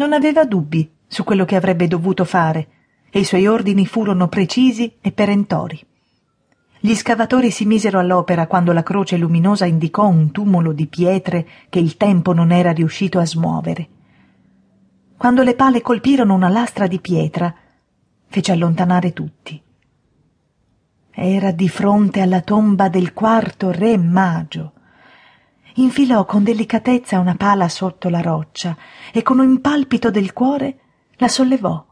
Non aveva dubbi su quello che avrebbe dovuto fare e i suoi ordini furono precisi e perentori. Gli scavatori si misero all'opera quando la croce luminosa indicò un tumulo di pietre che il tempo non era riuscito a smuovere. Quando le pale colpirono una lastra di pietra, fece allontanare tutti. Era di fronte alla tomba del quarto re Magio. Infilò con delicatezza una pala sotto la roccia e con un palpito del cuore la sollevò